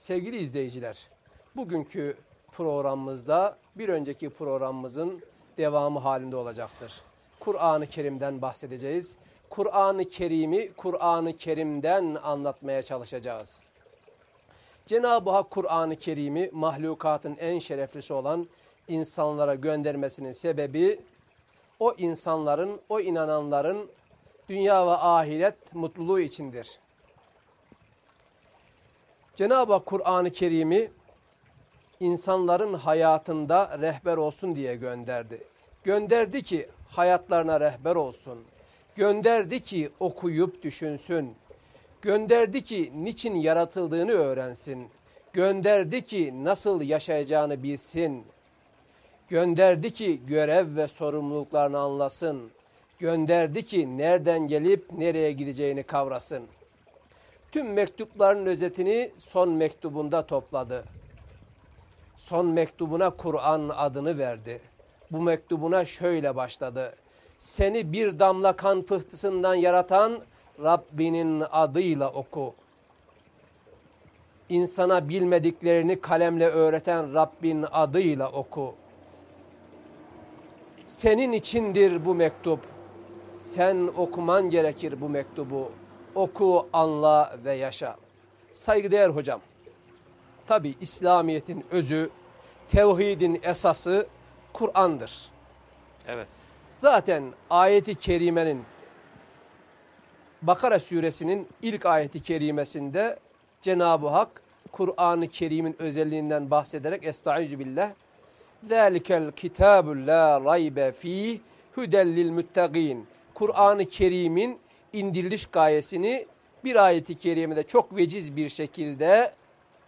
Sevgili izleyiciler, bugünkü programımızda bir önceki programımızın devamı halinde olacaktır. Kur'an-ı Kerim'den bahsedeceğiz. Kur'an-ı Kerim'i Kur'an-ı Kerim'den anlatmaya çalışacağız. Cenab-ı Hak Kur'an-ı Kerim'i mahlukatın en şereflisi olan insanlara göndermesinin sebebi o insanların, o inananların dünya ve ahiret mutluluğu içindir. Cenab-ı Hak Kur'an-ı Kerim'i insanların hayatında rehber olsun diye gönderdi. Gönderdi ki hayatlarına rehber olsun. Gönderdi ki okuyup düşünsün. Gönderdi ki niçin yaratıldığını öğrensin. Gönderdi ki nasıl yaşayacağını bilsin. Gönderdi ki görev ve sorumluluklarını anlasın. Gönderdi ki nereden gelip nereye gideceğini kavrasın. Tüm mektupların özetini son mektubunda topladı. Son mektubuna Kur'an adını verdi. Bu mektubuna şöyle başladı. Seni bir damla kan pıhtısından yaratan Rabbinin adıyla oku. İnsana bilmediklerini kalemle öğreten Rabbin adıyla oku. Senin içindir bu mektup. Sen okuman gerekir bu mektubu. Oku, anla ve yaşa. Saygıdeğer hocam, tabi İslamiyet'in özü, tevhidin esası Kur'an'dır. Evet. Zaten ayeti kerimenin Bakara suresinin ilk ayeti kerimesinde Cenab-ı Hak Kur'an-ı Kerim'in özelliğinden bahsederek Estaizu billah Zalikel kitabu la raybe fih hüdellil müttegin Kur'an-ı Kerim'in indiriliş gayesini bir ayeti kerimede çok veciz bir şekilde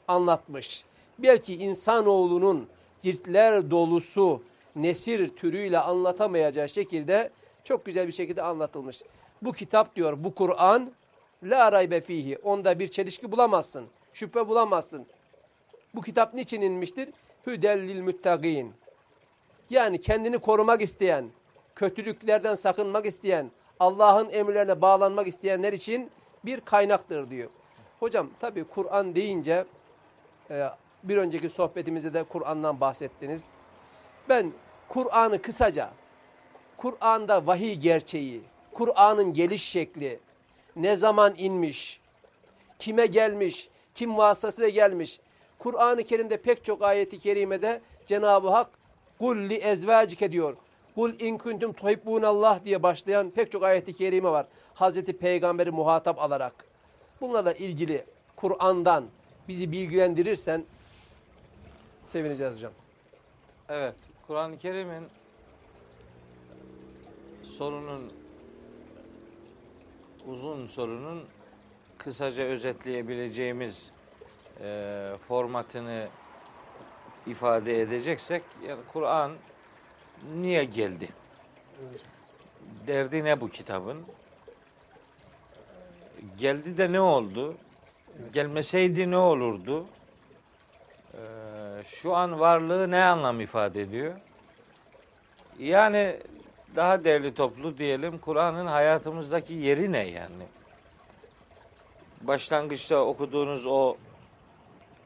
anlatmış. Belki insanoğlunun ciltler dolusu nesir türüyle anlatamayacağı şekilde çok güzel bir şekilde anlatılmış. Bu kitap diyor bu Kur'an la raybe fihi. Onda bir çelişki bulamazsın. Şüphe bulamazsın. Bu kitap niçin inmiştir? Hüdellil müttegin. Yani kendini korumak isteyen, kötülüklerden sakınmak isteyen, Allah'ın emirlerine bağlanmak isteyenler için bir kaynaktır diyor. Hocam tabi Kur'an deyince e, bir önceki sohbetimizde de Kur'an'dan bahsettiniz. Ben Kur'an'ı kısaca, Kur'an'da vahiy gerçeği, Kur'an'ın geliş şekli, ne zaman inmiş, kime gelmiş, kim vasıtasıyla gelmiş. Kur'an-ı Kerim'de pek çok ayeti kerimede Cenab-ı Hak kul li ezvacike diyor. Kul in kuntum tuhibbunallah diye başlayan pek çok ayeti kerime var. Hazreti Peygamber'i muhatap alarak. Bunlarla ilgili Kur'an'dan bizi bilgilendirirsen sevineceğiz hocam. Evet. Kur'an-ı Kerim'in sorunun uzun sorunun kısaca özetleyebileceğimiz e, formatını ifade edeceksek yani Kur'an niye geldi? Derdi ne bu kitabın? Geldi de ne oldu? Gelmeseydi ne olurdu? Ee, şu an varlığı ne anlam ifade ediyor? Yani daha değerli toplu diyelim Kur'an'ın hayatımızdaki yeri ne yani? Başlangıçta okuduğunuz o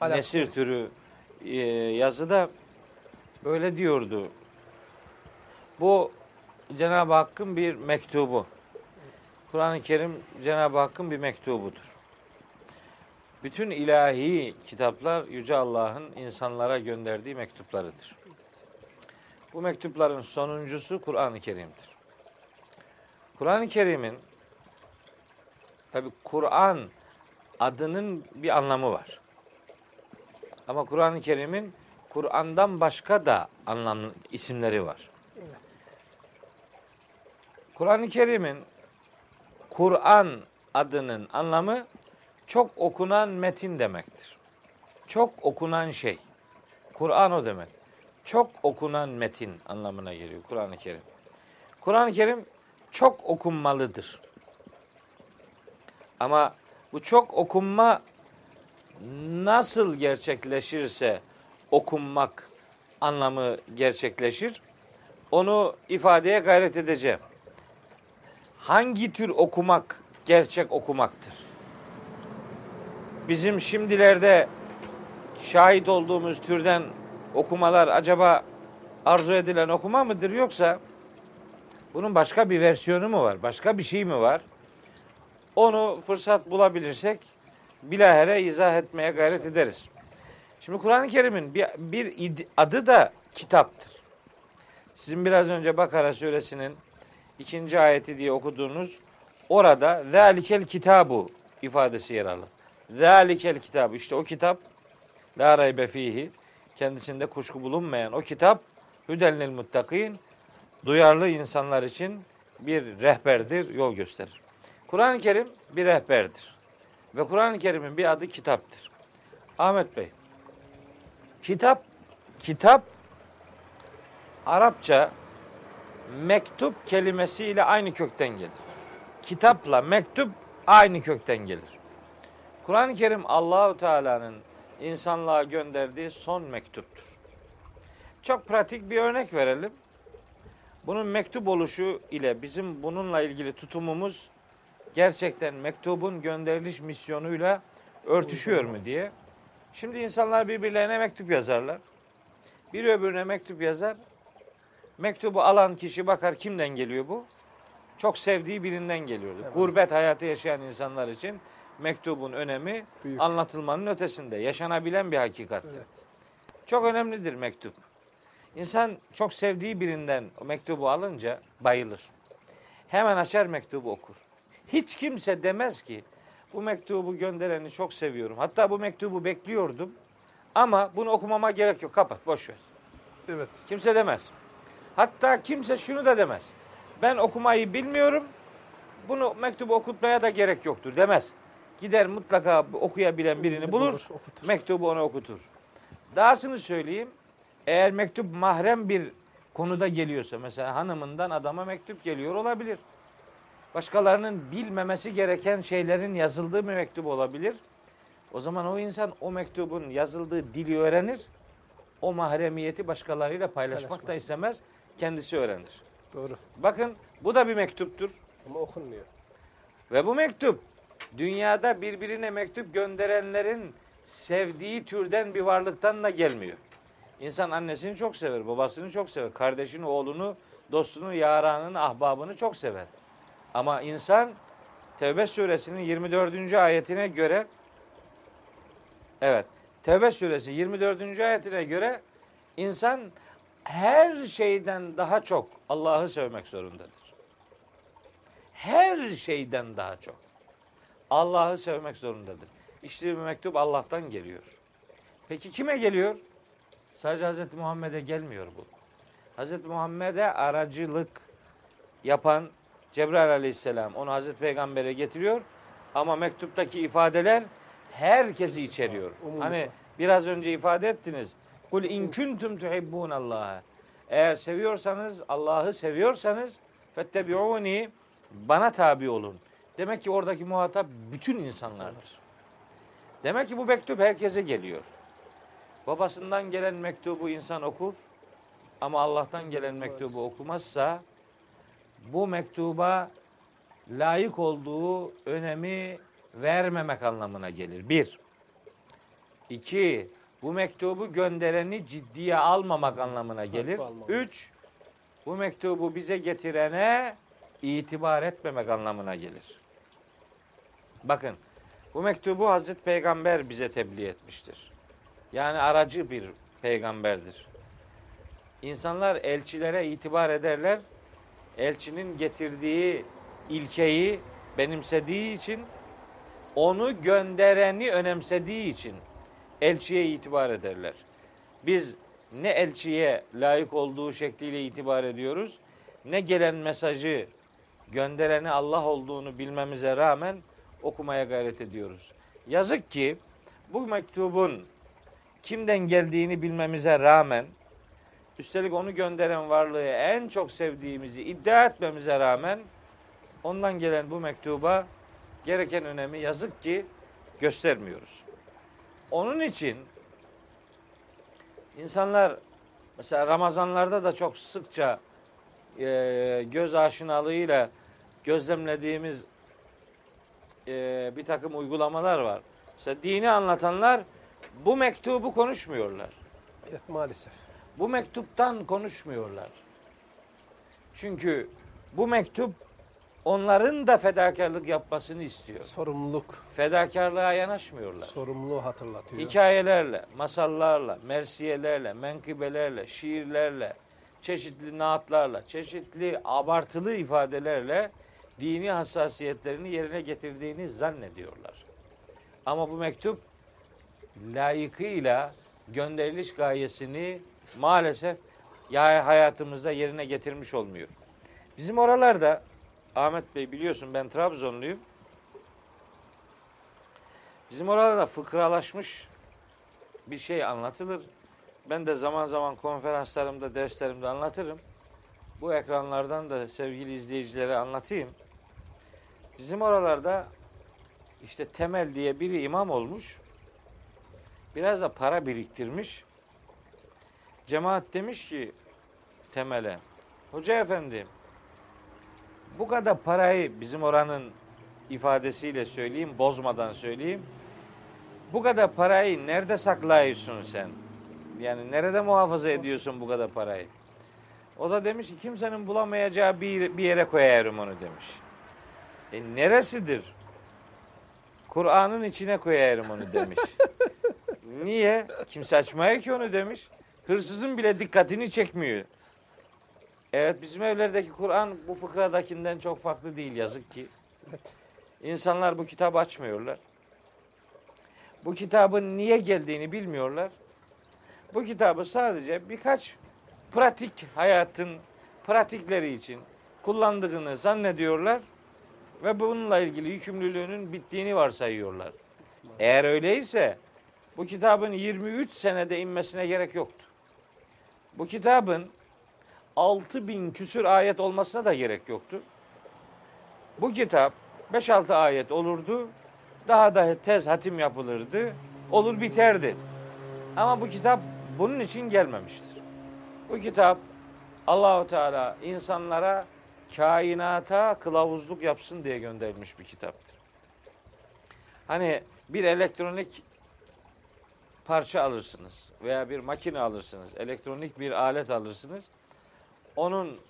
Alak. nesir türü e, yazıda böyle diyordu. Bu Cenab-ı Hakk'ın bir mektubu. Kur'an-ı Kerim Cenab-ı Hakk'ın bir mektubudur. Bütün ilahi kitaplar Yüce Allah'ın insanlara gönderdiği mektuplarıdır. Bu mektupların sonuncusu Kur'an-ı Kerim'dir. Kur'an-ı Kerim'in tabi Kur'an adının bir anlamı var. Ama Kur'an-ı Kerim'in Kur'an'dan başka da anlam isimleri var. Kur'an-ı Kerim'in Kur'an adının anlamı çok okunan metin demektir. Çok okunan şey. Kur'an o demek. Çok okunan metin anlamına geliyor Kur'an-ı Kerim. Kur'an-ı Kerim çok okunmalıdır. Ama bu çok okunma nasıl gerçekleşirse okunmak anlamı gerçekleşir. Onu ifadeye gayret edeceğim. Hangi tür okumak gerçek okumaktır? Bizim şimdilerde şahit olduğumuz türden okumalar acaba arzu edilen okuma mıdır yoksa bunun başka bir versiyonu mu var? Başka bir şey mi var? Onu fırsat bulabilirsek bilahere izah etmeye gayret ederiz. Şimdi Kur'an-ı Kerim'in bir, bir adı da kitaptır. Sizin biraz önce Bakara suresinin ikinci ayeti diye okuduğunuz orada zalikel kitabu ifadesi yer alır. Zalikel kitabı işte o kitap la raybe fihi kendisinde kuşku bulunmayan o kitap hüdelnil muttakin duyarlı insanlar için bir rehberdir, yol gösterir. Kur'an-ı Kerim bir rehberdir. Ve Kur'an-ı Kerim'in bir adı kitaptır. Ahmet Bey, kitap, kitap Arapça mektup kelimesiyle aynı kökten gelir. Kitapla mektup aynı kökten gelir. Kur'an-ı Kerim Allahu Teala'nın insanlığa gönderdiği son mektuptur. Çok pratik bir örnek verelim. Bunun mektup oluşu ile bizim bununla ilgili tutumumuz gerçekten mektubun gönderiliş misyonuyla örtüşüyor mu diye. Şimdi insanlar birbirlerine mektup yazarlar. Bir öbürüne mektup yazar. Mektubu alan kişi bakar kimden geliyor bu? Çok sevdiği birinden geliyordu. Evet. Gurbet hayatı yaşayan insanlar için mektubun önemi Büyük. anlatılmanın ötesinde. Yaşanabilen bir hakikattir. Evet. Çok önemlidir mektup. İnsan çok sevdiği birinden o mektubu alınca bayılır. Hemen açar mektubu okur. Hiç kimse demez ki bu mektubu göndereni çok seviyorum. Hatta bu mektubu bekliyordum ama bunu okumama gerek yok. Kapat, boş ver. Evet. Kimse demez. Hatta kimse şunu da demez. Ben okumayı bilmiyorum. Bunu mektubu okutmaya da gerek yoktur demez. Gider mutlaka okuyabilen birini bulur. okutur. Mektubu ona okutur. Dahasını söyleyeyim. Eğer mektup mahrem bir konuda geliyorsa mesela hanımından adama mektup geliyor olabilir. Başkalarının bilmemesi gereken şeylerin yazıldığı bir mektup olabilir. O zaman o insan o mektubun yazıldığı dili öğrenir. O mahremiyeti başkalarıyla paylaşmak da istemez. Kendisi öğrenir. Doğru. Bakın bu da bir mektuptur. Ama okunmuyor. Ve bu mektup dünyada birbirine mektup gönderenlerin sevdiği türden bir varlıktan da gelmiyor. İnsan annesini çok sever, babasını çok sever, kardeşini, oğlunu, dostunu, yaranını, ahbabını çok sever. Ama insan Tevbe suresinin 24. ayetine göre Evet. Tevbe suresi 24. ayetine göre insan her şeyden daha çok Allah'ı sevmek zorundadır. Her şeyden daha çok Allah'ı sevmek zorundadır. İşte bu mektup Allah'tan geliyor. Peki kime geliyor? Sadece Hz. Muhammed'e gelmiyor bu. Hz. Muhammed'e aracılık yapan Cebrail aleyhisselam onu Hz. Peygamber'e getiriyor. Ama mektuptaki ifadeler herkesi içeriyor. Hani biraz önce ifade ettiniz. Kul in kuntum tuhibbun Allah'a. Eğer seviyorsanız, Allah'ı seviyorsanız fettebi'uni bana tabi olun. Demek ki oradaki muhatap bütün insanlardır. Demek ki bu mektup herkese geliyor. Babasından gelen mektubu insan okur ama Allah'tan gelen mektubu okumazsa bu mektuba layık olduğu önemi vermemek anlamına gelir. Bir. İki. Bu mektubu göndereni ciddiye almamak anlamına gelir. Üç. Bu mektubu bize getirene itibar etmemek anlamına gelir. Bakın bu mektubu Hazreti Peygamber bize tebliğ etmiştir. Yani aracı bir peygamberdir. İnsanlar elçilere itibar ederler. Elçinin getirdiği ilkeyi benimsediği için onu göndereni önemsediği için elçiye itibar ederler. Biz ne elçiye layık olduğu şekliyle itibar ediyoruz ne gelen mesajı göndereni Allah olduğunu bilmemize rağmen okumaya gayret ediyoruz. Yazık ki bu mektubun kimden geldiğini bilmemize rağmen üstelik onu gönderen varlığı en çok sevdiğimizi iddia etmemize rağmen ondan gelen bu mektuba gereken önemi yazık ki göstermiyoruz. Onun için insanlar mesela Ramazanlarda da çok sıkça e, göz aşinalığıyla gözlemlediğimiz e, bir takım uygulamalar var. Mesela dini anlatanlar bu mektubu konuşmuyorlar. Evet maalesef. Bu mektuptan konuşmuyorlar. Çünkü bu mektup onların da fedakarlık yapmasını istiyor. Sorumluluk, Fedakarlığa yanaşmıyorlar. sorumluluğu hatırlatıyor. Hikayelerle, masallarla, mersiyelerle, menkıbelerle, şiirlerle, çeşitli naatlarla, çeşitli abartılı ifadelerle dini hassasiyetlerini yerine getirdiğini zannediyorlar. Ama bu mektup layıkıyla gönderiliş gayesini maalesef ya hayatımızda yerine getirmiş olmuyor. Bizim oralarda Ahmet Bey biliyorsun ben Trabzonluyum. Bizim oralarda fıkralaşmış bir şey anlatılır. Ben de zaman zaman konferanslarımda, derslerimde anlatırım. Bu ekranlardan da sevgili izleyicilere anlatayım. Bizim oralarda işte Temel diye biri imam olmuş. Biraz da para biriktirmiş. Cemaat demiş ki Temel'e, Hoca efendi bu kadar parayı bizim oranın ifadesiyle söyleyeyim, bozmadan söyleyeyim. Bu kadar parayı nerede saklıyorsun sen? Yani nerede muhafaza ediyorsun bu kadar parayı? O da demiş ki kimsenin bulamayacağı bir, bir yere koyarım onu demiş. E neresidir? Kur'an'ın içine koyarım onu demiş. Niye? Kimse açmıyor ki onu demiş. Hırsızın bile dikkatini çekmiyor. Evet bizim evlerdeki Kur'an bu fıkradakinden çok farklı değil yazık ki. İnsanlar bu kitabı açmıyorlar. Bu kitabın niye geldiğini bilmiyorlar. Bu kitabı sadece birkaç pratik hayatın pratikleri için kullandığını zannediyorlar ve bununla ilgili yükümlülüğünün bittiğini varsayıyorlar. Eğer öyleyse bu kitabın 23 senede inmesine gerek yoktu. Bu kitabın 6000 küsür ayet olmasına da gerek yoktu. Bu kitap 5-6 ayet olurdu. Daha da tez hatim yapılırdı. Olur biterdi. Ama bu kitap bunun için gelmemiştir. Bu kitap Allahu Teala insanlara kainata kılavuzluk yapsın diye gönderilmiş bir kitaptır. Hani bir elektronik parça alırsınız veya bir makine alırsınız, elektronik bir alet alırsınız. Onun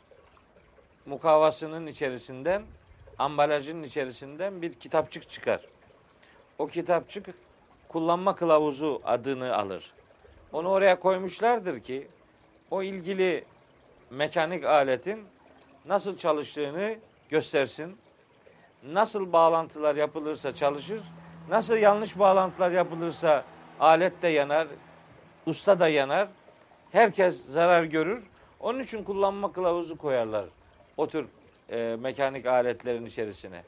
mukavasının içerisinden, ambalajının içerisinden bir kitapçık çıkar. O kitapçık kullanma kılavuzu adını alır. Onu oraya koymuşlardır ki o ilgili mekanik aletin nasıl çalıştığını göstersin. Nasıl bağlantılar yapılırsa çalışır. Nasıl yanlış bağlantılar yapılırsa alet de yanar, usta da yanar. Herkes zarar görür. Onun için kullanma kılavuzu koyarlar o tür e, mekanik aletlerin içerisine.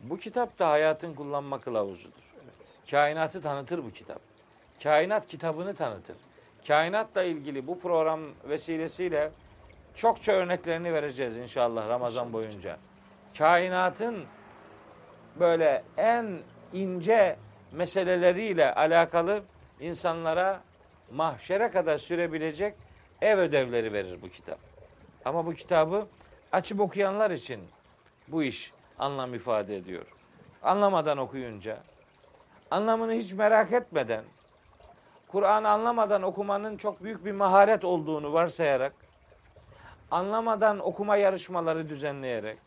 Bu kitap da hayatın kullanma kılavuzudur. Kainatı tanıtır bu kitap. Kainat kitabını tanıtır. Kainatla ilgili bu program vesilesiyle çokça örneklerini vereceğiz inşallah Ramazan boyunca. Kainatın böyle en ince meseleleriyle alakalı insanlara mahşere kadar sürebilecek ev ödevleri verir bu kitap. Ama bu kitabı açıp okuyanlar için bu iş anlam ifade ediyor. Anlamadan okuyunca, anlamını hiç merak etmeden, Kur'an'ı anlamadan okumanın çok büyük bir maharet olduğunu varsayarak, anlamadan okuma yarışmaları düzenleyerek,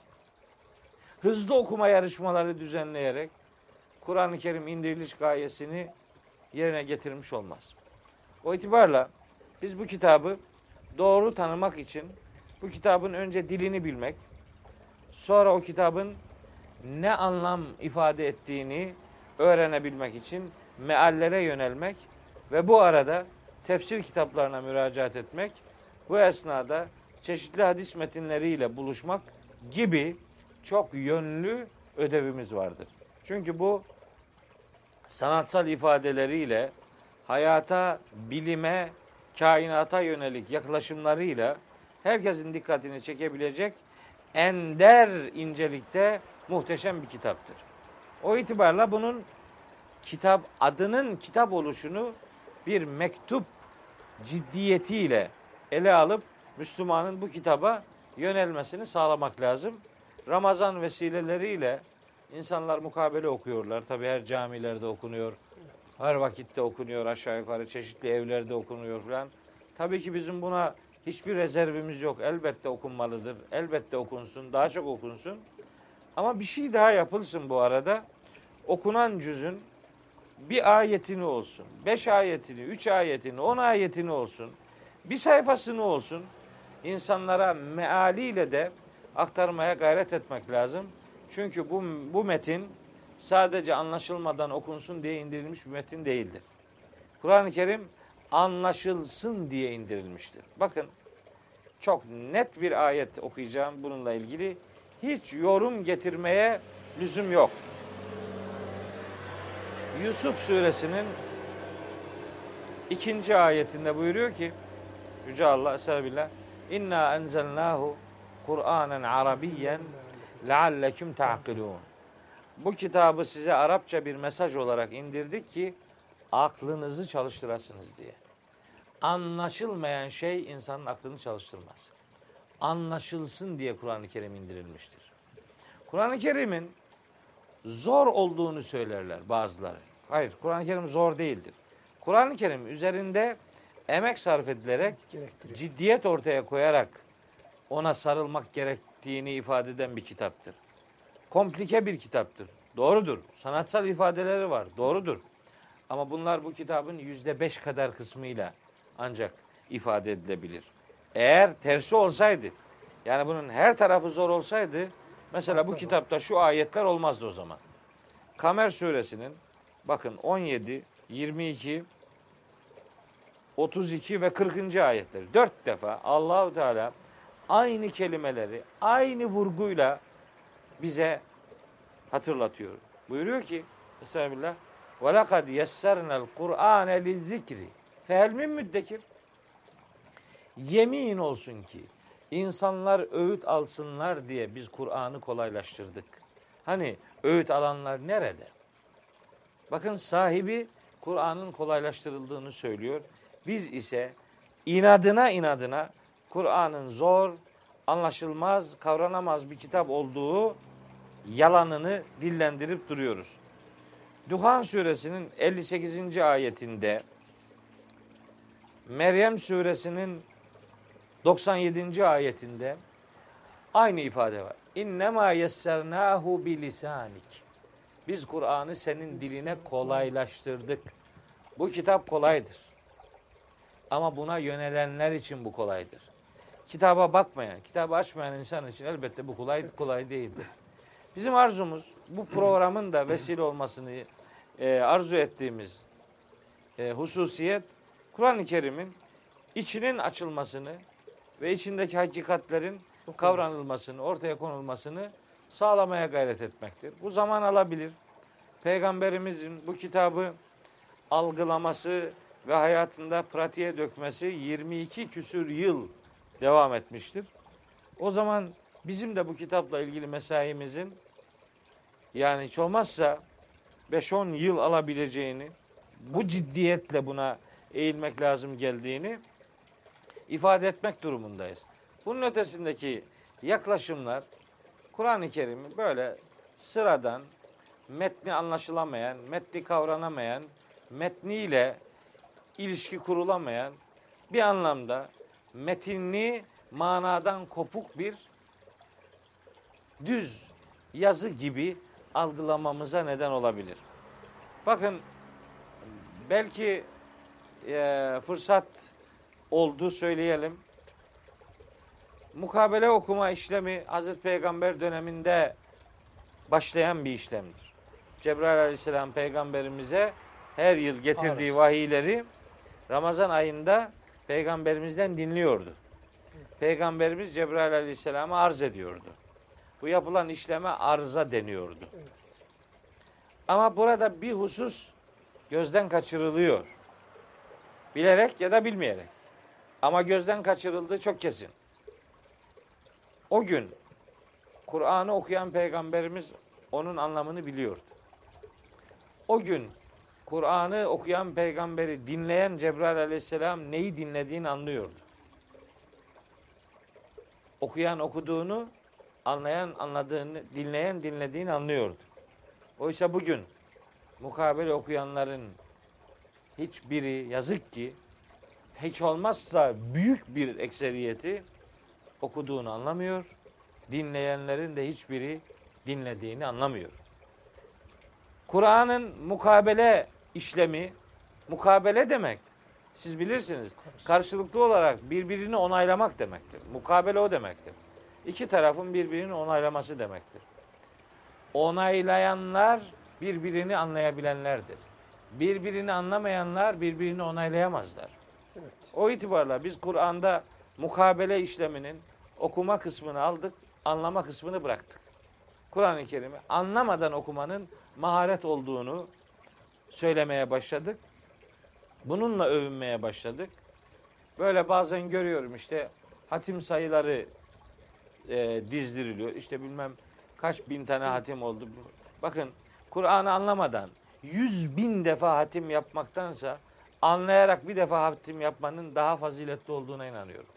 hızlı okuma yarışmaları düzenleyerek, Kur'an-ı Kerim indiriliş gayesini yerine getirmiş olmaz. O itibarla biz bu kitabı doğru tanımak için bu kitabın önce dilini bilmek, sonra o kitabın ne anlam ifade ettiğini öğrenebilmek için meallere yönelmek ve bu arada tefsir kitaplarına müracaat etmek, bu esnada çeşitli hadis metinleriyle buluşmak gibi çok yönlü ödevimiz vardır. Çünkü bu sanatsal ifadeleriyle hayata, bilime, kainata yönelik yaklaşımlarıyla herkesin dikkatini çekebilecek ender incelikte muhteşem bir kitaptır. O itibarla bunun kitap adının kitap oluşunu bir mektup ciddiyetiyle ele alıp Müslümanın bu kitaba yönelmesini sağlamak lazım. Ramazan vesileleriyle insanlar mukabele okuyorlar. Tabi her camilerde okunuyor. Her vakitte okunuyor aşağı yukarı çeşitli evlerde okunuyor falan. Tabii ki bizim buna hiçbir rezervimiz yok. Elbette okunmalıdır. Elbette okunsun. Daha çok okunsun. Ama bir şey daha yapılsın bu arada. Okunan cüzün bir ayetini olsun, beş ayetini, üç ayetini, on ayetini olsun, bir sayfasını olsun insanlara mealiyle de aktarmaya gayret etmek lazım. Çünkü bu, bu metin sadece anlaşılmadan okunsun diye indirilmiş bir metin değildir. Kur'an-ı Kerim anlaşılsın diye indirilmiştir. Bakın çok net bir ayet okuyacağım bununla ilgili. Hiç yorum getirmeye lüzum yok. Yusuf suresinin ikinci ayetinde buyuruyor ki Yüce Allah Estağfirullah İnna enzelnahu Kur'anen Arabiyyen lealleküm ta'kilun. Bu kitabı size Arapça bir mesaj olarak indirdik ki aklınızı çalıştırasınız diye. Anlaşılmayan şey insanın aklını çalıştırmaz. Anlaşılsın diye Kur'an-ı Kerim indirilmiştir. Kur'an-ı Kerim'in zor olduğunu söylerler bazıları. Hayır, Kur'an-ı Kerim zor değildir. Kur'an-ı Kerim üzerinde emek sarf edilerek, ciddiyet ortaya koyarak ona sarılmak gerektiğini ifade eden bir kitaptır. Komplike bir kitaptır. Doğrudur. Sanatsal ifadeleri var. Doğrudur. Ama bunlar bu kitabın yüzde beş kadar kısmıyla ancak ifade edilebilir. Eğer tersi olsaydı, yani bunun her tarafı zor olsaydı, mesela bu kitapta şu ayetler olmazdı o zaman. Kamer suresinin bakın 17, 22, 32 ve 40. ayetleri dört defa Allahu Teala aynı kelimeleri aynı vurguyla bize hatırlatıyor. Buyuruyor ki Estağfirullah ve lekad yessernel Kur'ane lizzikri fehel min müddekir Yemin olsun ki insanlar öğüt alsınlar diye biz Kur'an'ı kolaylaştırdık. Hani öğüt alanlar nerede? Bakın sahibi Kur'an'ın kolaylaştırıldığını söylüyor. Biz ise inadına inadına Kur'an'ın zor, anlaşılmaz, kavranamaz bir kitap olduğu yalanını dillendirip duruyoruz. Duhan suresinin 58. ayetinde Meryem suresinin 97. ayetinde aynı ifade var. İnnemâ yessernâhu bilisanik. Biz Kur'an'ı senin diline kolaylaştırdık. Bu kitap kolaydır. Ama buna yönelenler için bu kolaydır. Kitaba bakmayan, kitabı açmayan insan için elbette bu kolay kolay değildir. Bizim arzumuz bu programın da vesile olmasını e, arzu ettiğimiz e, hususiyet Kur'an-ı Kerim'in içinin açılmasını ve içindeki hakikatlerin kavranılmasını, ortaya konulmasını sağlamaya gayret etmektir. Bu zaman alabilir. Peygamberimizin bu kitabı algılaması ve hayatında pratiğe dökmesi 22 küsür yıl devam etmiştir. O zaman bizim de bu kitapla ilgili mesaimizin yani hiç olmazsa 5-10 yıl alabileceğini, bu ciddiyetle buna eğilmek lazım geldiğini ifade etmek durumundayız. Bunun ötesindeki yaklaşımlar Kur'an-ı Kerim'i böyle sıradan, metni anlaşılamayan, metni kavranamayan, metniyle ilişki kurulamayan bir anlamda metinli manadan kopuk bir düz yazı gibi algılamamıza neden olabilir. Bakın belki e, fırsat oldu söyleyelim. Mukabele okuma işlemi Hazreti Peygamber döneminde başlayan bir işlemdir. Cebrail Aleyhisselam peygamberimize her yıl getirdiği vahiyleri Ramazan ayında peygamberimizden dinliyordu. Peygamberimiz Cebrail Aleyhisselam'a arz ediyordu. Bu yapılan işleme arıza deniyordu. Ama burada bir husus gözden kaçırılıyor. Bilerek ya da bilmeyerek. Ama gözden kaçırıldığı çok kesin. O gün Kur'an'ı okuyan peygamberimiz onun anlamını biliyordu. O gün Kur'an'ı okuyan peygamberi dinleyen Cebrail aleyhisselam neyi dinlediğini anlıyordu. Okuyan okuduğunu, anlayan anladığını, dinleyen dinlediğini anlıyordu. Oysa bugün mukabele okuyanların hiçbiri yazık ki hiç olmazsa büyük bir ekseriyeti okuduğunu anlamıyor. Dinleyenlerin de hiçbiri dinlediğini anlamıyor. Kur'an'ın mukabele işlemi, mukabele demek. Siz bilirsiniz. Karşılıklı olarak birbirini onaylamak demektir. Mukabele o demektir. İki tarafın birbirini onaylaması demektir. Onaylayanlar birbirini anlayabilenlerdir. Birbirini anlamayanlar birbirini onaylayamazlar. Evet. O itibarla biz Kur'an'da mukabele işleminin okuma kısmını aldık, anlama kısmını bıraktık. Kur'an-ı Kerim'i anlamadan okumanın maharet olduğunu söylemeye başladık. Bununla övünmeye başladık. Böyle bazen görüyorum işte hatim sayıları e, dizdiriliyor. İşte bilmem kaç bin tane hatim oldu. Bakın Kur'an'ı anlamadan yüz bin defa hatim yapmaktansa anlayarak bir defa hatim yapmanın daha faziletli olduğuna inanıyorum.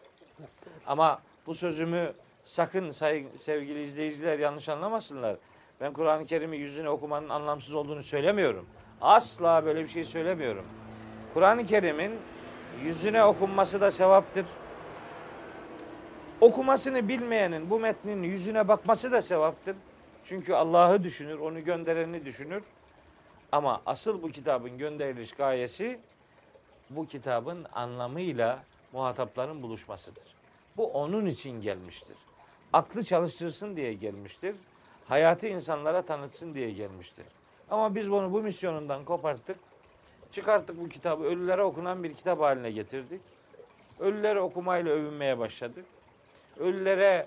Ama bu sözümü sakın say- sevgili izleyiciler yanlış anlamasınlar. Ben Kur'an-ı Kerim'i yüzüne okumanın anlamsız olduğunu söylemiyorum. Asla böyle bir şey söylemiyorum. Kur'an-ı Kerim'in yüzüne okunması da sevaptır. Okumasını bilmeyenin bu metnin yüzüne bakması da sevaptır. Çünkü Allah'ı düşünür, onu göndereni düşünür. Ama asıl bu kitabın gönderiliş gayesi bu kitabın anlamıyla muhatapların buluşmasıdır. Bu onun için gelmiştir. Aklı çalıştırsın diye gelmiştir. Hayatı insanlara tanıtsın diye gelmiştir. Ama biz bunu bu misyonundan koparttık. Çıkarttık bu kitabı ölülere okunan bir kitap haline getirdik. Ölülere okumayla övünmeye başladık. Ölülere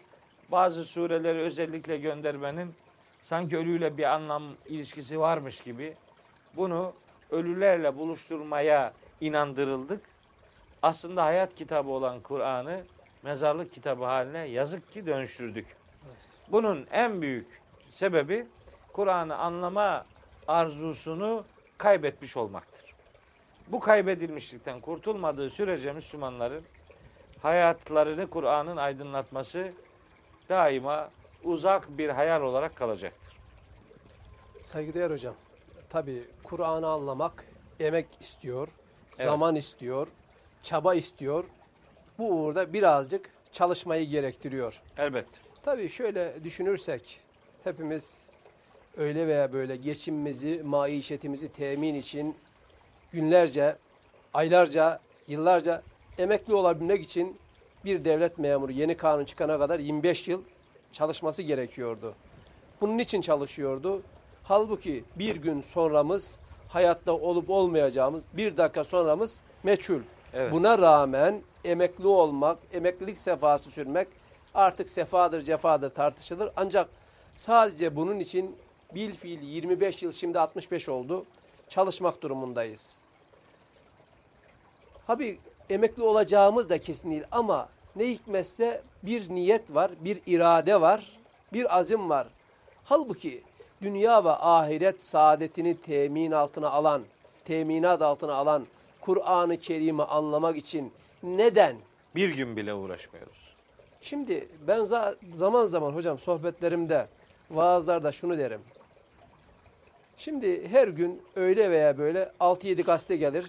bazı sureleri özellikle göndermenin sanki ölüyle bir anlam ilişkisi varmış gibi bunu ölülerle buluşturmaya inandırıldık. Aslında hayat kitabı olan Kur'an'ı mezarlık kitabı haline yazık ki dönüştürdük. Bunun en büyük sebebi Kur'an'ı anlama arzusunu kaybetmiş olmaktır. Bu kaybedilmişlikten kurtulmadığı sürece Müslümanların hayatlarını Kur'an'ın aydınlatması daima uzak bir hayal olarak kalacaktır. Saygıdeğer hocam. Tabi Kur'an'ı anlamak emek istiyor, Evet. zaman istiyor, çaba istiyor. Bu uğurda birazcık çalışmayı gerektiriyor. Elbette. Tabii şöyle düşünürsek hepimiz öyle veya böyle geçimimizi, maişetimizi temin için günlerce, aylarca, yıllarca emekli olabilmek için bir devlet memuru yeni kanun çıkana kadar 25 yıl çalışması gerekiyordu. Bunun için çalışıyordu. Halbuki bir gün sonramız, hayatta olup olmayacağımız, bir dakika sonramız meçhul. Evet. Buna rağmen emekli olmak, emeklilik sefası sürmek artık sefadır, cefadır tartışılır. Ancak sadece bunun için bil fiil 25 yıl şimdi 65 oldu. Çalışmak durumundayız. Tabi emekli olacağımız da kesin değil ama ne hikmetse bir niyet var, bir irade var, bir azim var. Halbuki dünya ve ahiret saadetini temin altına alan, teminat altına alan Kur'an-ı Kerim'i anlamak için neden? Bir gün bile uğraşmıyoruz. Şimdi ben za- zaman zaman hocam sohbetlerimde, vaazlarda şunu derim. Şimdi her gün öyle veya böyle 6-7 gazete gelir.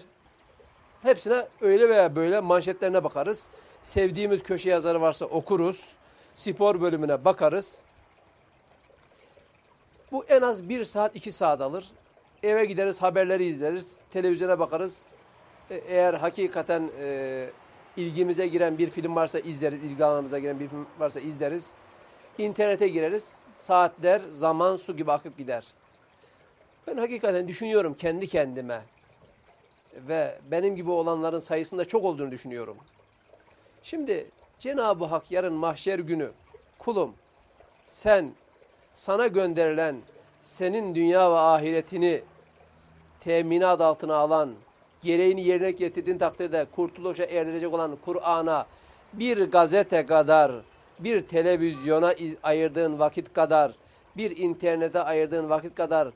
Hepsine öyle veya böyle manşetlerine bakarız. Sevdiğimiz köşe yazarı varsa okuruz. Spor bölümüne bakarız. Bu en az 1 saat 2 saat alır. Eve gideriz haberleri izleriz. Televizyona bakarız. E, Eğer hakikaten e, ilgimize giren bir film varsa izleriz. ilgi alanımıza giren bir film varsa izleriz. İnternete gireriz. Saatler, zaman su gibi akıp gider. Ben hakikaten düşünüyorum kendi kendime ve benim gibi olanların sayısında çok olduğunu düşünüyorum. Şimdi Cenab-ı Hak yarın mahşer günü kulum sen sana gönderilen senin dünya ve ahiretini teminat altına alan, gereğini yerine getirdiğin takdirde kurtuluşa erilecek olan Kur'an'a bir gazete kadar, bir televizyona iz- ayırdığın vakit kadar, bir internete ayırdığın vakit kadar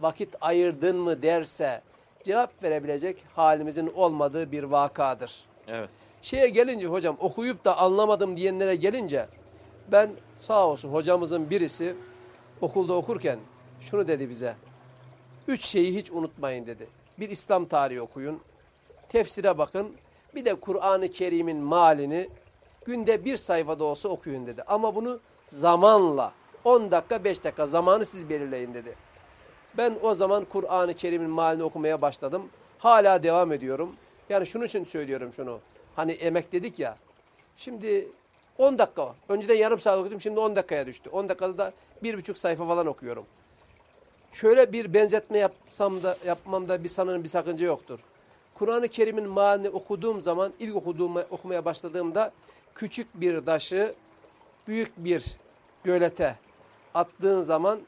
vakit ayırdın mı derse cevap verebilecek halimizin olmadığı bir vakadır. Evet. Şeye gelince hocam okuyup da anlamadım diyenlere gelince ben sağ olsun hocamızın birisi okulda okurken şunu dedi bize. Üç şeyi hiç unutmayın dedi. bir İslam tarihi okuyun. Tefsire bakın. Bir de Kur'an-ı Kerim'in malini günde bir sayfada olsa okuyun dedi. Ama bunu zamanla 10 dakika 5 dakika zamanı siz belirleyin dedi. Ben o zaman Kur'an-ı Kerim'in malini okumaya başladım. Hala devam ediyorum. Yani şunun için söylüyorum şunu. Hani emek dedik ya. Şimdi 10 dakika. Önceden yarım saat okudum. Şimdi 10 dakikaya düştü. 10 dakikada da bir buçuk sayfa falan okuyorum. Şöyle bir benzetme yapsam da yapmamda bir sanırım bir sakınca yoktur. Kur'an-ı Kerim'in malini okuduğum zaman ilk okuduğum, okumaya başladığımda küçük bir taşı büyük bir gölete attığın zaman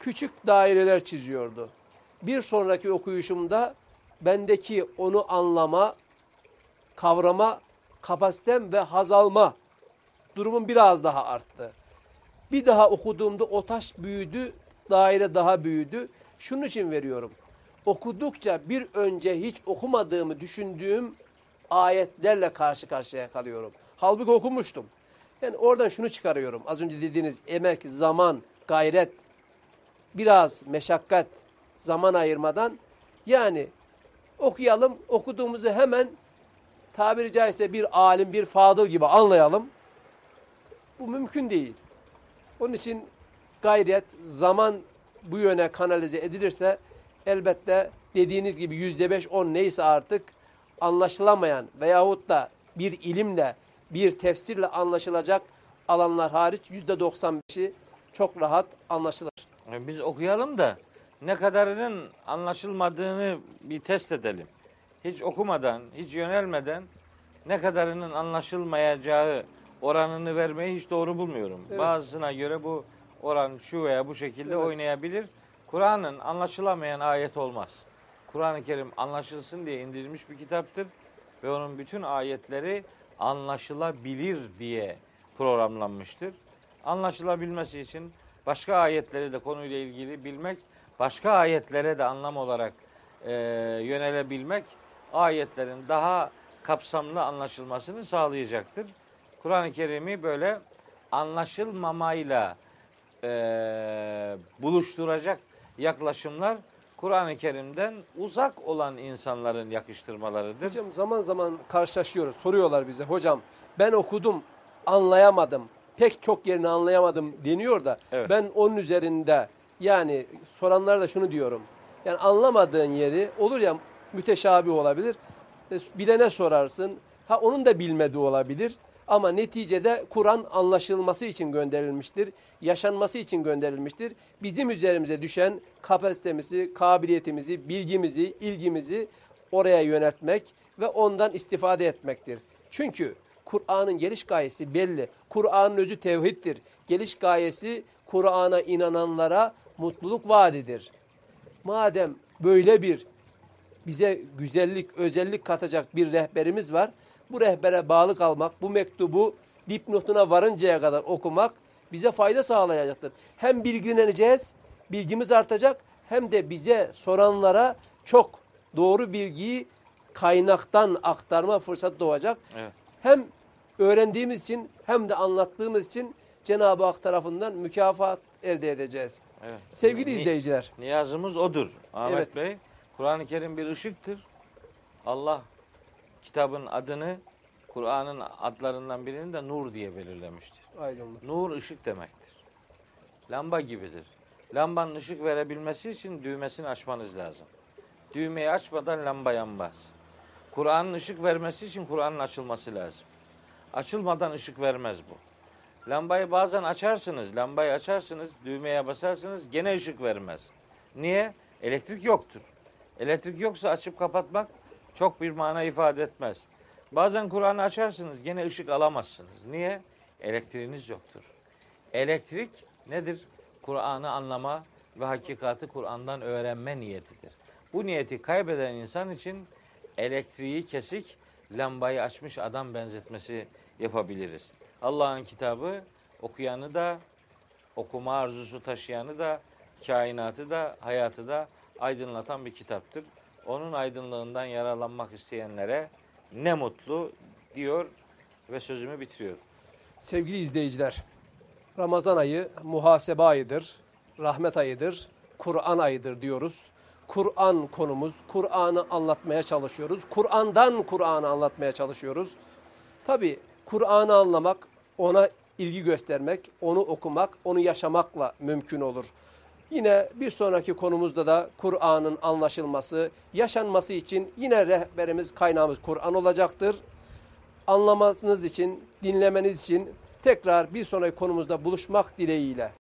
küçük daireler çiziyordu. Bir sonraki okuyuşumda bendeki onu anlama, kavrama kapasitem ve haz alma durumum biraz daha arttı. Bir daha okuduğumda o taş büyüdü, daire daha büyüdü. Şunun için veriyorum. Okudukça bir önce hiç okumadığımı düşündüğüm ayetlerle karşı karşıya kalıyorum. Halbuki okumuştum. Yani oradan şunu çıkarıyorum. Az önce dediğiniz emek, zaman, gayret, biraz meşakkat, zaman ayırmadan yani okuyalım, okuduğumuzu hemen tabiri caizse bir alim, bir fadıl gibi anlayalım. Bu mümkün değil. Onun için gayret, zaman bu yöne kanalize edilirse elbette dediğiniz gibi yüzde beş, on neyse artık anlaşılamayan veyahut da bir ilimle, bir tefsirle anlaşılacak alanlar hariç yüzde doksan beşi çok rahat anlaşılır. E, Biz okuyalım da ne kadarının anlaşılmadığını bir test edelim. Hiç okumadan, hiç yönelmeden ne kadarının anlaşılmayacağı oranını vermeyi hiç doğru bulmuyorum. Evet. Bazısına göre bu oran şu veya bu şekilde Evet. oynayabilir. Kur'an'ın anlaşılamayan ayet olmaz. Kur'an-ı Kerim anlaşılsın diye indirilmiş bir kitaptır ve onun bütün ayetleri anlaşılabilir diye programlanmıştır. Anlaşılabilmesi için başka ayetleri de konuyla ilgili bilmek, başka ayetlere de anlam olarak e, yönelebilmek ayetlerin daha kapsamlı anlaşılmasını sağlayacaktır. Kur'an-ı Kerim'i böyle anlaşılmamayla e, buluşturacak yaklaşımlar Kur'an-ı Kerim'den uzak olan insanların yakıştırmalarıdır. Hocam zaman zaman karşılaşıyoruz. Soruyorlar bize. Hocam ben okudum, anlayamadım. Pek çok yerini anlayamadım deniyor da Evet. ben onun üzerinde yani soranlara da şunu diyorum. Yani anlamadığın yeri olur ya müteşabih olabilir. E, Bilene sorarsın. Ha onun da bilmediği olabilir. Ama neticede Kur'an anlaşılması için gönderilmiştir. Yaşanması için gönderilmiştir. Bizim üzerimize düşen kapasitemizi, kabiliyetimizi, bilgimizi, ilgimizi oraya yöneltmek ve ondan istifade etmektir. Çünkü Kur'an'ın geliş gayesi belli. Kur'an'ın özü tevhiddir. Geliş gayesi Kur'an'a inananlara mutluluk vaadidir. Madem böyle bir bize güzellik, özellik katacak bir rehberimiz var. Bu rehbere bağlı kalmak, bu mektubu dipnotuna varıncaya kadar okumak bize fayda sağlayacaktır. Hem bilgileneceğiz, bilgimiz artacak hem de bize soranlara çok doğru bilgiyi kaynaktan aktarma fırsatı doğacak. Evet. Hem öğrendiğimiz için hem de anlattığımız için Cenab-ı Hak tarafından mükafat elde edeceğiz. Evet. Sevgili Ni- izleyiciler, Niyazımız odur. Ahmet Evet. Bey, Kur'an-ı Kerim bir ışıktır. Allah kitabın adını Kur'an'ın adlarından birini de nur diye belirlemiştir. aydınlık. Nur ışık demektir. Lamba gibidir. Lambanın ışık verebilmesi için düğmesini açmanız lazım. Düğmeyi açmadan lamba yanmaz. Kur'an'ın ışık vermesi için Kur'an'ın açılması lazım. Açılmadan ışık vermez bu. Lambayı bazen açarsınız, lambayı açarsınız, düğmeye basarsınız gene ışık vermez. Niye? Elektrik yoktur. Elektrik yoksa açıp kapatmak çok bir mana ifade etmez. Bazen Kur'an'ı açarsınız gene ışık alamazsınız. Niye? Elektriğiniz yoktur. Elektrik nedir? Kur'an'ı anlama ve hakikati Kur'an'dan öğrenme niyetidir. Bu niyeti kaybeden insan için elektriği kesik, lambayı açmış adam benzetmesi yapabiliriz. Allah'ın kitabı okuyanı da, okuma arzusu taşıyanı da, kainatı da, hayatı da aydınlatan bir kitaptır. Onun aydınlığından yararlanmak isteyenlere ne mutlu diyor ve sözümü bitiriyorum. Sevgili izleyiciler, Ramazan ayı muhasebe ayıdır, rahmet ayıdır, Kur'an ayıdır diyoruz. Kur'an konumuz. Kur'an'ı anlatmaya çalışıyoruz. Kur'an'dan Kur'an'ı anlatmaya çalışıyoruz. Tabi Kur'an'ı anlamak, ona ilgi göstermek, onu okumak, onu yaşamakla mümkün olur. Yine bir sonraki konumuzda da Kur'an'ın anlaşılması, yaşanması için yine rehberimiz, kaynağımız Kur'an olacaktır. Anlamanız için, dinlemeniz için tekrar bir sonraki konumuzda buluşmak dileğiyle.